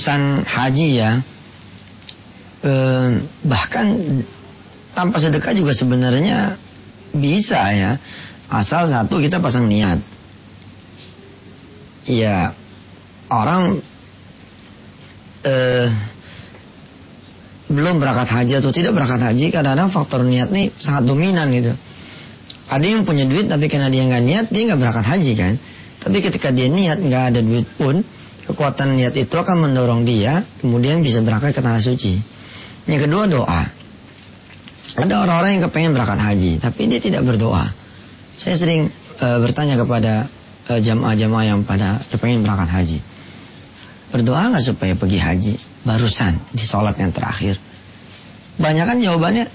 urusan haji ya, eh, bahkan tanpa sedekah juga sebenarnya bisa ya, asal satu kita pasang niat. Ya, orang eh, belum berangkat haji atau tidak berangkat haji kadang-kadang faktor niat nih sangat dominan gitu. Ada yang punya duit tapi karena dia nggak niat dia nggak berangkat haji kan. Tapi ketika dia niat nggak ada duit pun kekuatan niat itu akan mendorong dia kemudian bisa berangkat ke tanah suci. Yang kedua doa. Ada orang-orang yang kepengen berangkat haji tapi dia tidak berdoa. Saya sering e, bertanya kepada e, jamaah-jamaah yang pada kepengen berangkat haji. Berdoa nggak supaya pergi haji? Barusan di sholat yang terakhir. Banyak kan jawabannya,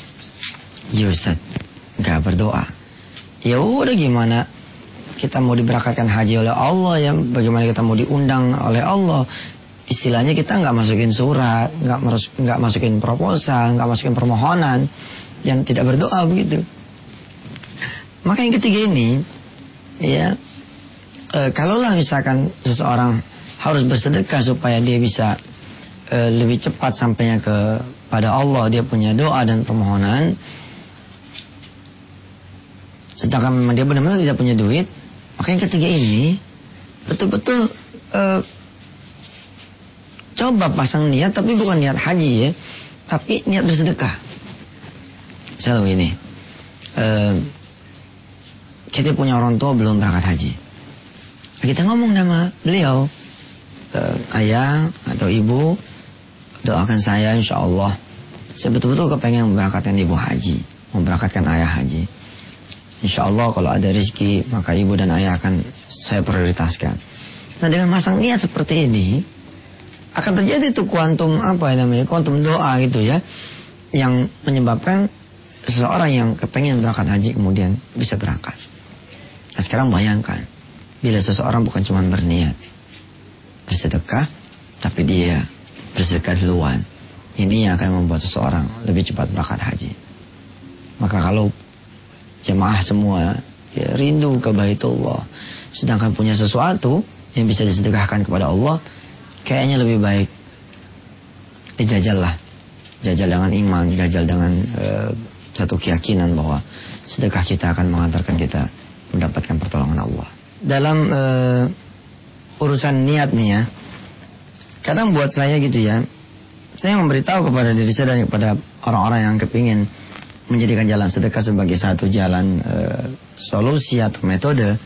ya Ustaz, nggak berdoa. Ya udah gimana kita mau diberangkatkan haji oleh Allah ya bagaimana kita mau diundang oleh Allah. Istilahnya kita nggak masukin surat nggak nggak masukin proposal nggak masukin permohonan yang tidak berdoa begitu. Maka yang ketiga ini ya e, kalaulah misalkan seseorang harus bersedekah supaya dia bisa e, lebih cepat sampainya ke pada Allah dia punya doa dan permohonan sedangkan memang dia benar-benar tidak punya duit maka yang ketiga ini betul-betul uh, coba pasang niat tapi bukan niat haji ya, tapi niat bersedekah. Misalnya ini, uh, kita punya orang tua belum berangkat haji. Kita ngomong nama beliau, uh, ayah atau ibu, doakan saya insya Allah. Saya betul-betul kepengen memberangkatkan ibu haji, memberangkatkan ayah haji. Insya Allah kalau ada rezeki maka ibu dan ayah akan saya prioritaskan. Nah dengan masang niat seperti ini akan terjadi tuh kuantum apa ya namanya kuantum doa gitu ya yang menyebabkan seseorang yang kepengen berangkat haji kemudian bisa berangkat. Nah sekarang bayangkan bila seseorang bukan cuma berniat bersedekah tapi dia bersedekah duluan ini yang akan membuat seseorang lebih cepat berangkat haji. Maka kalau jemaah semua ya, rindu ke Baitullah. Sedangkan punya sesuatu yang bisa disedekahkan kepada Allah, kayaknya lebih baik dijajal lah. Jajal dengan iman, jajal dengan uh, satu keyakinan bahwa sedekah kita akan mengantarkan kita mendapatkan pertolongan Allah. Dalam uh, urusan niat nih ya, kadang buat saya gitu ya, saya memberitahu kepada diri saya dan kepada orang-orang yang kepingin menjadikan jalan sedekah sebagai satu jalan e, solusi atau metode.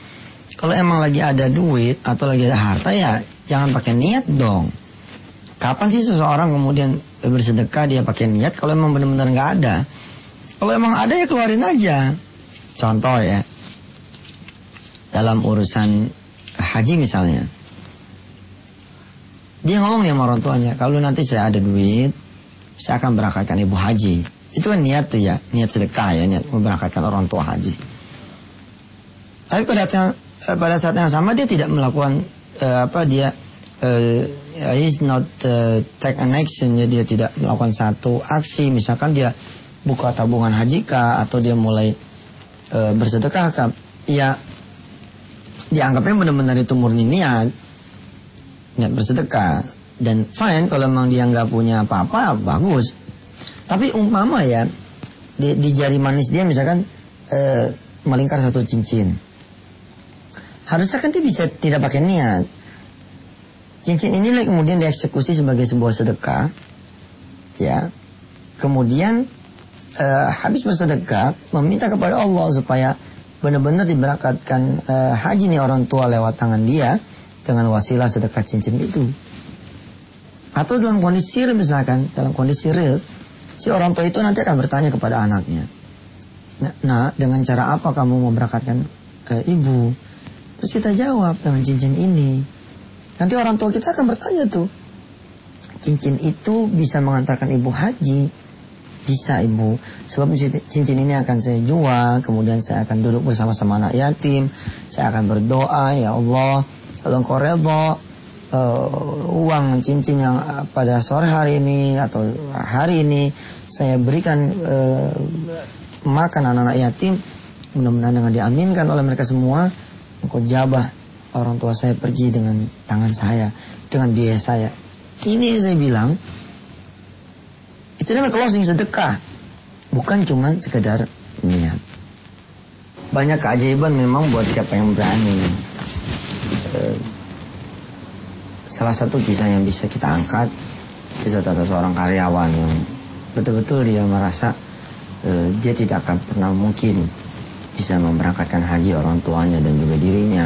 Kalau emang lagi ada duit atau lagi ada harta ya jangan pakai niat dong. Kapan sih seseorang kemudian bersedekah dia pakai niat kalau emang benar-benar nggak ada? Kalau emang ada ya keluarin aja. Contoh ya, dalam urusan haji misalnya, dia ngomong nih sama orang tuanya, kalau nanti saya ada duit, saya akan berangkatkan ibu haji. Itu kan niat tuh ya, niat sedekah ya, niat memberangkatkan orang tua haji. Tapi pada saat, eh, pada saat yang sama dia tidak melakukan uh, apa dia uh, he's not uh, take an action ya dia tidak melakukan satu aksi. Misalkan dia buka tabungan haji kah atau dia mulai uh, bersedekah kah ya dianggapnya benar-benar itu murni niat niat bersedekah. Dan fine kalau memang dia nggak punya apa-apa bagus tapi umpama ya di, di jari manis dia misalkan e, melingkar satu cincin. Harusnya kan dia bisa tidak pakai niat. Cincin inilah kemudian dieksekusi sebagai sebuah sedekah. Ya. Kemudian e, habis bersedekah meminta kepada Allah supaya benar-benar diberangkatkan e, haji nih orang tua lewat tangan dia dengan wasilah sedekah cincin itu. Atau dalam kondisi real misalkan, dalam kondisi real, si orang tua itu nanti akan bertanya kepada anaknya. Nah, dengan cara apa kamu memberangkatkan e, ibu? Terus kita jawab dengan cincin ini. Nanti orang tua kita akan bertanya tuh. Cincin itu bisa mengantarkan ibu haji. Bisa ibu. Sebab cincin ini akan saya jual. Kemudian saya akan duduk bersama-sama anak yatim. Saya akan berdoa. Ya Allah. Kalau engkau redha uh, uang cincin yang uh, pada sore hari ini atau hari ini saya berikan uh, makan anak-anak yatim mudah-mudahan dengan diaminkan oleh mereka semua engkau jabah orang tua saya pergi dengan tangan saya dengan biaya saya Ini saya bilang, itu namanya closing sedekah. Bukan cuma sekedar niat. Banyak keajaiban memang buat siapa yang berani. Eh, salah satu kisah yang bisa kita angkat, kisah tentang seorang karyawan yang betul-betul dia merasa uh, dia tidak akan pernah mungkin bisa memberangkatkan haji orang tuanya dan juga dirinya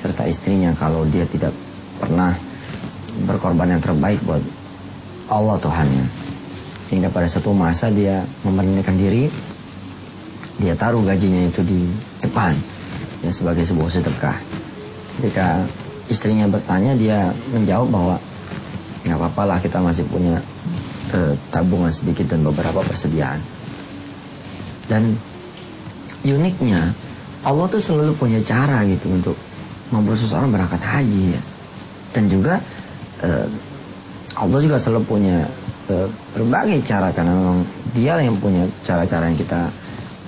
serta istrinya kalau dia tidak pernah berkorban yang terbaik buat Allah Tuhannya. Hingga pada satu masa dia memberanikan diri dia taruh gajinya itu di depan ya sebagai sebuah sedekah. Ketika istrinya bertanya dia menjawab bahwa nggak apa-apa lah kita masih punya eh, tabungan sedikit dan beberapa persediaan. Dan uniknya Allah tuh selalu punya cara gitu untuk membuat seseorang berangkat haji ya. Dan juga eh, Allah juga selalu punya eh, berbagai cara karena memang dia yang punya cara-cara yang kita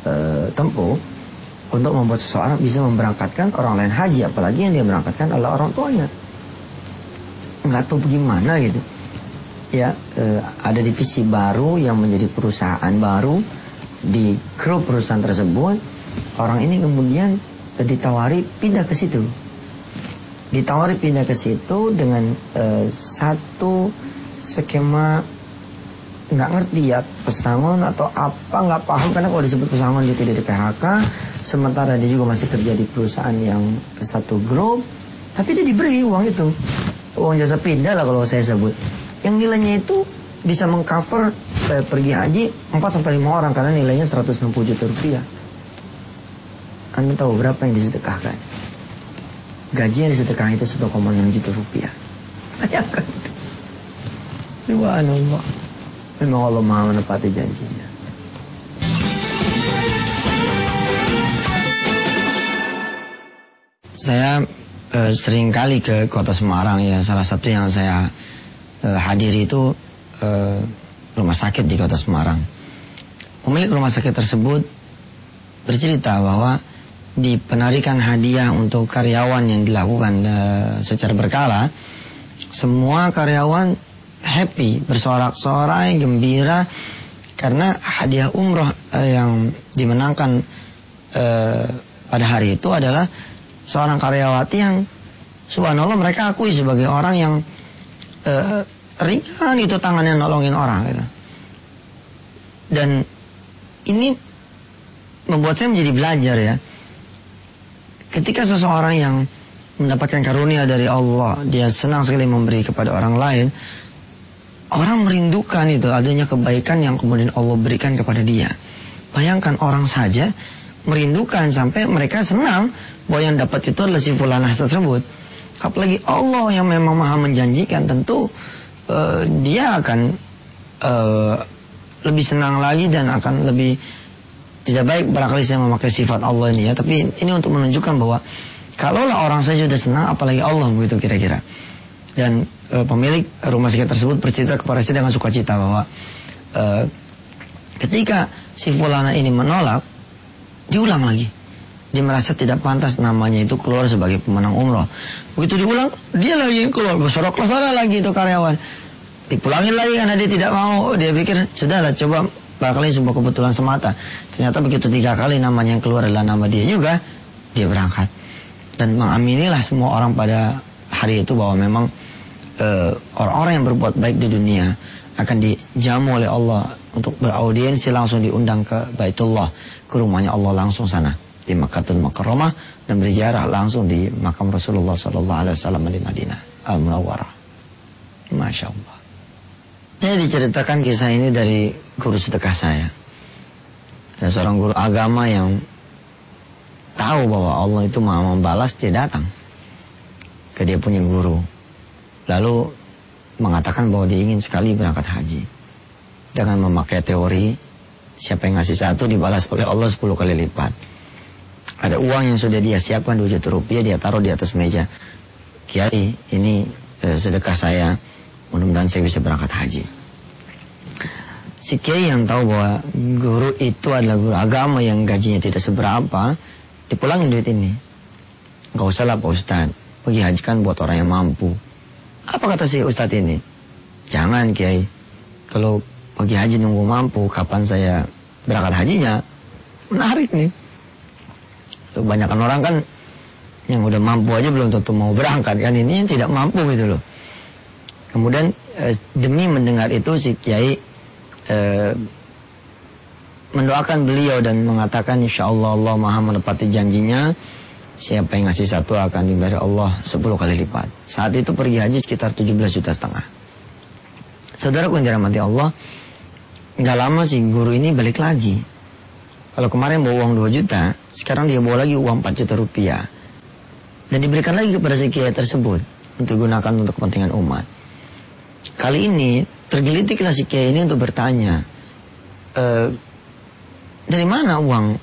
eh, tempuh untuk membuat seseorang bisa memberangkatkan orang lain haji apalagi yang dia berangkatkan adalah orang tuanya. Nggak tahu bagaimana gitu. Ya eh, ada divisi baru yang menjadi perusahaan baru. Di grup perusahaan tersebut orang ini kemudian ditawari pindah ke situ. Ditawari pindah ke situ dengan uh, satu skema nggak ngerti ya pesangon atau apa nggak paham. Karena kalau disebut pesangon dia tidak di PHK sementara dia juga masih kerja di perusahaan yang satu grup. Tapi dia diberi uang itu. Uang jasa pindah lah kalau saya sebut. Yang nilainya itu bisa mengcover eh, pergi haji 4 sampai 5 orang karena nilainya 160 juta rupiah. Anda tahu berapa yang disedekahkan? Gaji yang disedekahkan itu 1,6 juta rupiah. Bayangkan. Subhanallah. Memang Allah maha menepati janjinya. Saya eh, sering kali ke kota Semarang ya. Salah satu yang saya eh, hadiri itu eh, rumah sakit di kota Semarang. Pemilik rumah sakit tersebut bercerita bahwa di penarikan hadiah untuk karyawan yang dilakukan eh, secara berkala, semua karyawan happy, bersorak-sorai, gembira karena hadiah umroh uh, yang dimenangkan uh, pada hari itu adalah seorang karyawati yang subhanallah mereka akui sebagai orang yang uh, ringan itu tangannya nolongin orang gitu. Dan ini membuat saya menjadi belajar ya. Ketika seseorang yang mendapatkan karunia dari Allah, dia senang sekali memberi kepada orang lain, Orang merindukan itu adanya kebaikan yang kemudian Allah berikan kepada dia. Bayangkan orang saja merindukan sampai mereka senang bahwa yang dapat itu adalah si fulanah tersebut. Apalagi Allah yang memang maha menjanjikan tentu uh, dia akan uh, lebih senang lagi dan akan lebih tidak baik barangkali saya memakai sifat Allah ini ya. Tapi ini untuk menunjukkan bahwa kalaulah orang saja sudah senang apalagi Allah begitu kira-kira. Dan e, pemilik rumah sakit tersebut bercerita kepada saya dengan sukacita bahwa e, ketika si fulana ini menolak, diulang lagi. Dia merasa tidak pantas namanya itu keluar sebagai pemenang umroh. Begitu diulang, dia lagi keluar bersorok sana lagi itu karyawan. Dipulangin lagi karena dia tidak mau. Dia pikir sudahlah coba barangkali sebuah kebetulan semata. Ternyata begitu tiga kali namanya yang keluar adalah nama dia juga, dia berangkat. Dan mengaminilah semua orang pada hari itu bahwa memang eh, orang-orang yang berbuat baik di dunia akan dijamu oleh Allah untuk beraudiensi langsung diundang ke Baitullah ke rumahnya Allah langsung sana di Makkahul Mukarramah dan berziarah langsung di makam Rasulullah Sallallahu Alaihi Wasallam di Madinah Al Munawwarah. Masya Allah. Saya diceritakan kisah ini dari guru sedekah saya. Ada seorang guru agama yang tahu bahwa Allah itu mau membalas dia datang ke dia punya guru lalu mengatakan bahwa dia ingin sekali berangkat haji dengan memakai teori siapa yang ngasih satu dibalas oleh Allah 10 kali lipat ada uang yang sudah dia siapkan 2 juta rupiah dia taruh di atas meja kiai ini eh, sedekah saya mudah-mudahan saya bisa berangkat haji si kiai yang tahu bahwa guru itu adalah guru agama yang gajinya tidak seberapa dipulangin duit ini Gak usah lah Pak Ustadz pergi haji kan buat orang yang mampu apa kata si Ustadz ini? Jangan Kiai. Kalau pergi haji nunggu mampu, kapan saya berangkat hajinya? Menarik nih. Kebanyakan orang kan yang udah mampu aja belum tentu mau berangkat kan ini yang tidak mampu gitu loh. Kemudian eh, demi mendengar itu si Kiai eh, mendoakan beliau dan mengatakan insya Allah Allah maha menepati janjinya siapa yang ngasih satu akan diberi Allah 10 kali lipat. Saat itu pergi haji sekitar 17 juta setengah. Saudara yang dirahmati Allah, nggak lama si guru ini balik lagi. Kalau kemarin bawa uang 2 juta, sekarang dia bawa lagi uang 4 juta rupiah. Dan diberikan lagi kepada si kiai tersebut untuk gunakan untuk kepentingan umat. Kali ini tergelitiklah si kiai ini untuk bertanya, e, dari mana uang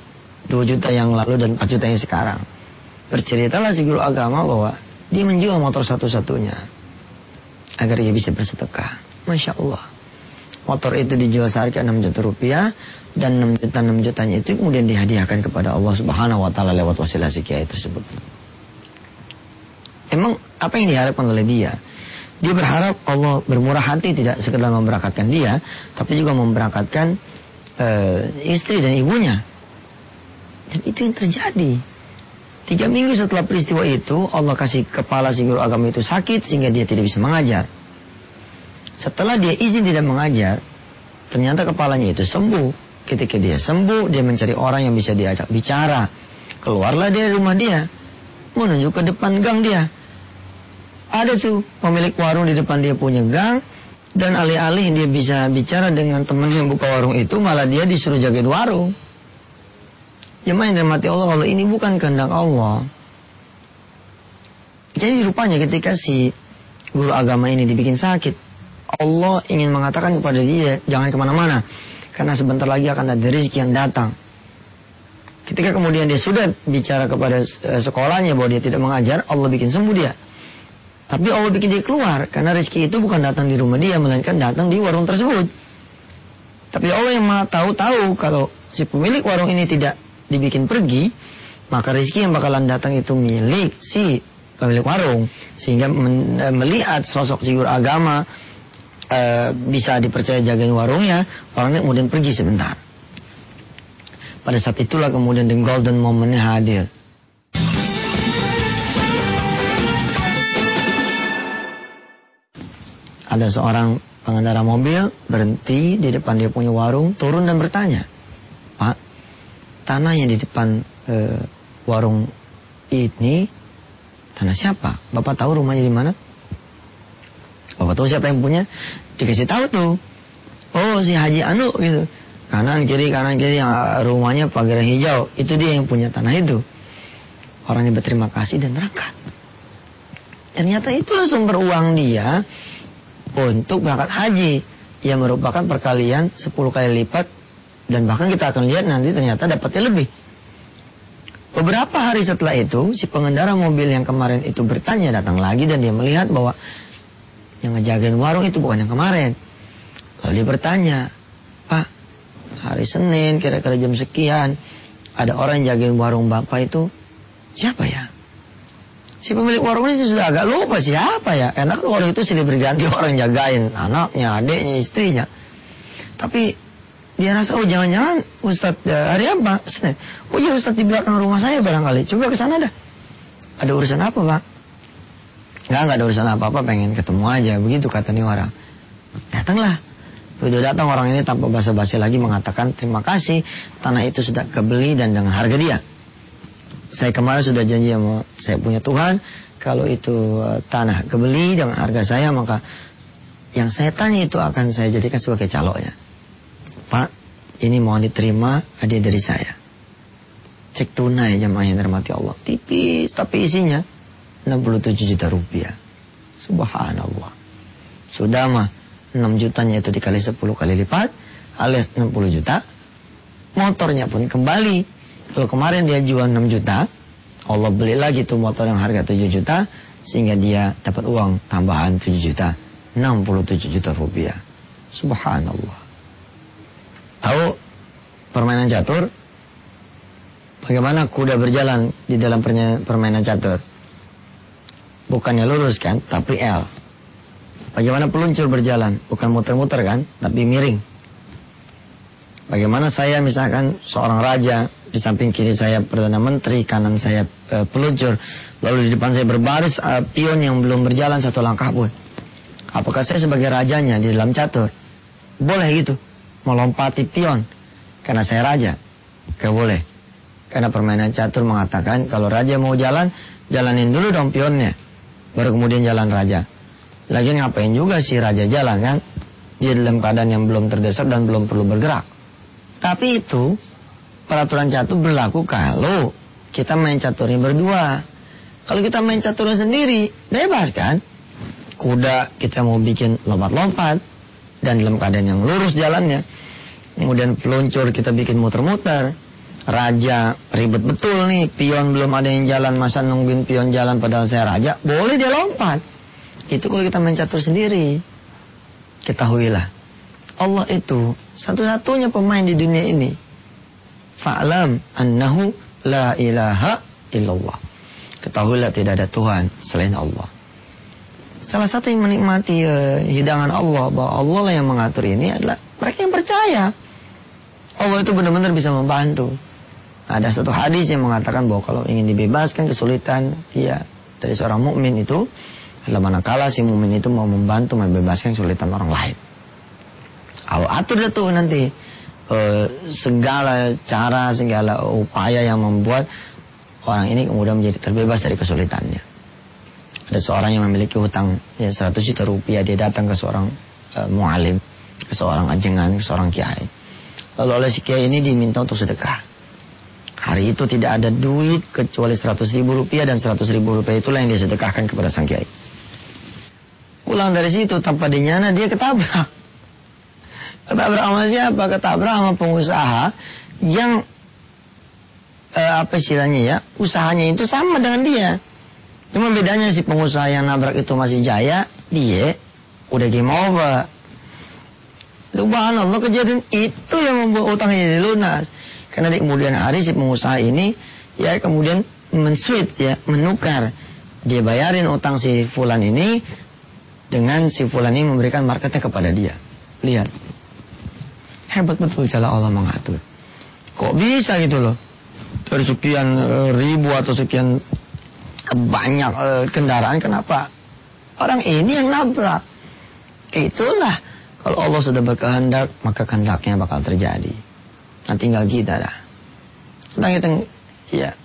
2 juta yang lalu dan 4 juta yang sekarang? Berceritalah si guru agama bahwa dia menjual motor satu-satunya agar ia bisa bersedekah. Masya Allah. Motor itu dijual seharga 6 juta rupiah dan 6 juta 6 jutanya itu kemudian dihadiahkan kepada Allah Subhanahu wa taala lewat wasilah si kiai tersebut. Emang apa yang diharapkan oleh dia? Dia berharap Allah bermurah hati tidak sekedar memberangkatkan dia, tapi juga memberangkatkan uh, istri dan ibunya. Dan itu yang terjadi. Tiga minggu setelah peristiwa itu, Allah kasih kepala si guru agama itu sakit sehingga dia tidak bisa mengajar. Setelah dia izin tidak mengajar, ternyata kepalanya itu sembuh. Ketika dia sembuh, dia mencari orang yang bisa diajak bicara. Keluarlah dari rumah dia, menuju ke depan gang dia. Ada tuh pemilik warung di depan dia punya gang, dan alih-alih dia bisa bicara dengan teman yang buka warung itu, malah dia disuruh jagain warung. Jemaah yang mati Allah, kalau ini bukan kehendak Allah. Jadi rupanya ketika si guru agama ini dibikin sakit, Allah ingin mengatakan kepada dia, jangan ke mana-mana. Karena sebentar lagi akan ada rezeki yang datang. Ketika kemudian dia sudah bicara kepada eh, sekolahnya bahwa dia tidak mengajar, Allah bikin sembuh dia. Tapi Allah bikin dia keluar karena rezeki itu bukan datang di rumah dia melainkan datang di warung tersebut. Tapi Allah yang maha tahu tahu kalau si pemilik warung ini tidak dibikin pergi, maka rezeki yang bakalan datang itu milik si pemilik warung sehingga men, e, melihat sosok figur agama e, bisa dipercaya jagain warungnya, orangnya kemudian pergi sebentar. Pada saat itulah kemudian the golden momentnya hadir. ada seorang pengendara mobil berhenti di depan dia punya warung, turun dan bertanya, Pak, tanah yang di depan e, warung ini tanah siapa? Bapak tahu rumahnya di mana? Bapak tahu siapa yang punya? Dikasih tahu tuh. Oh si Haji Anu gitu. Kanan kiri kanan kiri yang rumahnya pagar hijau itu dia yang punya tanah itu. Orangnya berterima kasih dan berangkat. Ternyata itulah sumber uang dia untuk berangkat haji yang merupakan perkalian 10 kali lipat dan bahkan kita akan lihat nanti ternyata dapatnya lebih. Beberapa hari setelah itu, si pengendara mobil yang kemarin itu bertanya datang lagi dan dia melihat bahwa yang ngejagain warung itu bukan yang kemarin. Lalu dia bertanya, Pak, hari Senin kira-kira jam sekian, ada orang yang jagain warung Bapak itu, siapa ya? Si pemilik warung ini sudah agak lupa siapa ya. Enak orang itu silih berganti orang jagain anaknya, adiknya, istrinya. Tapi dia rasa oh jangan-jangan Ustadz ya, hari apa? Senin. Oh iya Ustadz di belakang rumah saya barangkali. Coba ke sana dah. Ada urusan apa pak? Enggak, enggak ada urusan apa-apa, pengen ketemu aja. Begitu kata nih orang. Datanglah. Begitu datang orang ini tanpa basa-basi lagi mengatakan terima kasih tanah itu sudah kebeli dan dengan harga dia. Saya kemarin sudah janji sama saya punya Tuhan, kalau itu uh, tanah kebeli dengan harga saya, maka yang saya tanya itu akan saya jadikan sebagai calonnya. Pak, ini mohon diterima hadiah dari saya. Cek tunai jamaah yang termati Allah. Tipis, tapi isinya 67 juta rupiah. Subhanallah. Sudah mah 6 jutanya itu dikali 10 kali lipat alias 60 juta. Motornya pun kembali kalau kemarin dia jual 6 juta, Allah beli lagi tuh motor yang harga 7 juta, sehingga dia dapat uang tambahan 7 juta, 67 juta rupiah. Subhanallah. Tahu permainan catur? Bagaimana kuda berjalan di dalam permainan catur? Bukannya lurus kan, tapi L. Bagaimana peluncur berjalan? Bukan muter-muter kan, tapi miring. Bagaimana saya misalkan seorang raja, di samping kiri saya Perdana Menteri, kanan saya e, peluncur, lalu di depan saya berbaris e, pion yang belum berjalan satu langkah pun. Apakah saya sebagai rajanya di dalam catur? Boleh gitu, melompati pion, karena saya raja. Gak boleh. Karena permainan catur mengatakan kalau raja mau jalan, jalanin dulu dong pionnya. Baru kemudian jalan raja. Lagi ngapain juga si raja jalan kan? Dia dalam keadaan yang belum terdesak dan belum perlu bergerak. Tapi itu peraturan catur berlaku kalau kita main caturnya berdua. Kalau kita main caturnya sendiri, bebas kan? Kuda kita mau bikin lompat-lompat dan dalam keadaan yang lurus jalannya. Kemudian peluncur kita bikin muter-muter. Raja ribet betul nih, pion belum ada yang jalan, masa nungguin pion jalan padahal saya raja, boleh dia lompat. Itu kalau kita main catur sendiri. Ketahuilah, Allah itu satu-satunya pemain di dunia ini. Fa'lam annahu la ilaha illallah. Ketahuilah tidak ada Tuhan selain Allah. Salah satu yang menikmati uh, hidangan Allah bahwa Allah lah yang mengatur ini adalah mereka yang percaya. Allah itu benar-benar bisa membantu. Ada satu hadis yang mengatakan bahwa kalau ingin dibebaskan kesulitan dia dari seorang mukmin itu adalah manakala si mukmin itu mau membantu membebaskan kesulitan orang lain. Allah atur dia tuh nanti uh, segala cara, segala upaya yang membuat orang ini kemudian menjadi terbebas dari kesulitannya. Ada seorang yang memiliki hutang ya 100 juta rupiah, dia datang ke seorang uh, mualim, ke seorang ajengan, ke seorang kiai. Lalu oleh si kiai ini diminta untuk sedekah. Hari itu tidak ada duit kecuali 100 ribu rupiah dan 100 ribu rupiah itulah yang dia sedekahkan kepada sang kiai. Pulang dari situ tanpa dinyana dia ketabrak. Ketabrak sama siapa? Ketabrak sama pengusaha yang eh, apa istilahnya ya? Usahanya itu sama dengan dia. Cuma bedanya si pengusaha yang nabrak itu masih jaya, dia udah game over. Subhanallah kejadian itu yang membuat utangnya jadi lunas. Karena di kemudian hari si pengusaha ini ya kemudian mensweet ya, menukar. Dia bayarin utang si fulan ini dengan si fulan ini memberikan marketnya kepada dia. Lihat. Hebat betul cara Allah mengatur. Kok bisa gitu loh? Dari sekian uh, ribu atau sekian banyak uh, kendaraan, kenapa orang ini yang nabrak? Itulah kalau Allah sudah berkehendak, maka kehendaknya bakal terjadi. Nah tinggal kita dah. Kadang kita, ya,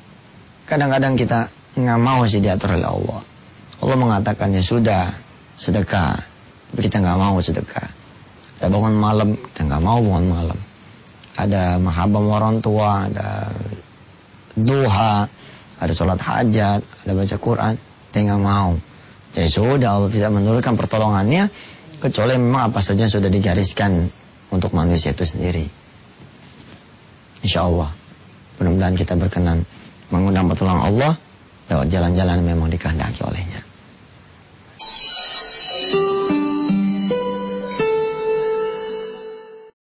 kadang-kadang kita nggak mau sih diatur oleh Allah. Allah mengatakan ya sudah, sedekah, tapi kita nggak mau sedekah. Ada bangun malam, kita nggak mau bangun malam. Ada mahabbah orang tua, ada duha, ada sholat hajat, ada baca Quran, kita nggak mau. Jadi sudah Allah tidak menurunkan pertolongannya, kecuali memang apa saja sudah digariskan untuk manusia itu sendiri. Insya Allah, mudah-mudahan kita berkenan mengundang pertolongan Allah lewat jalan-jalan memang dikehendaki olehnya.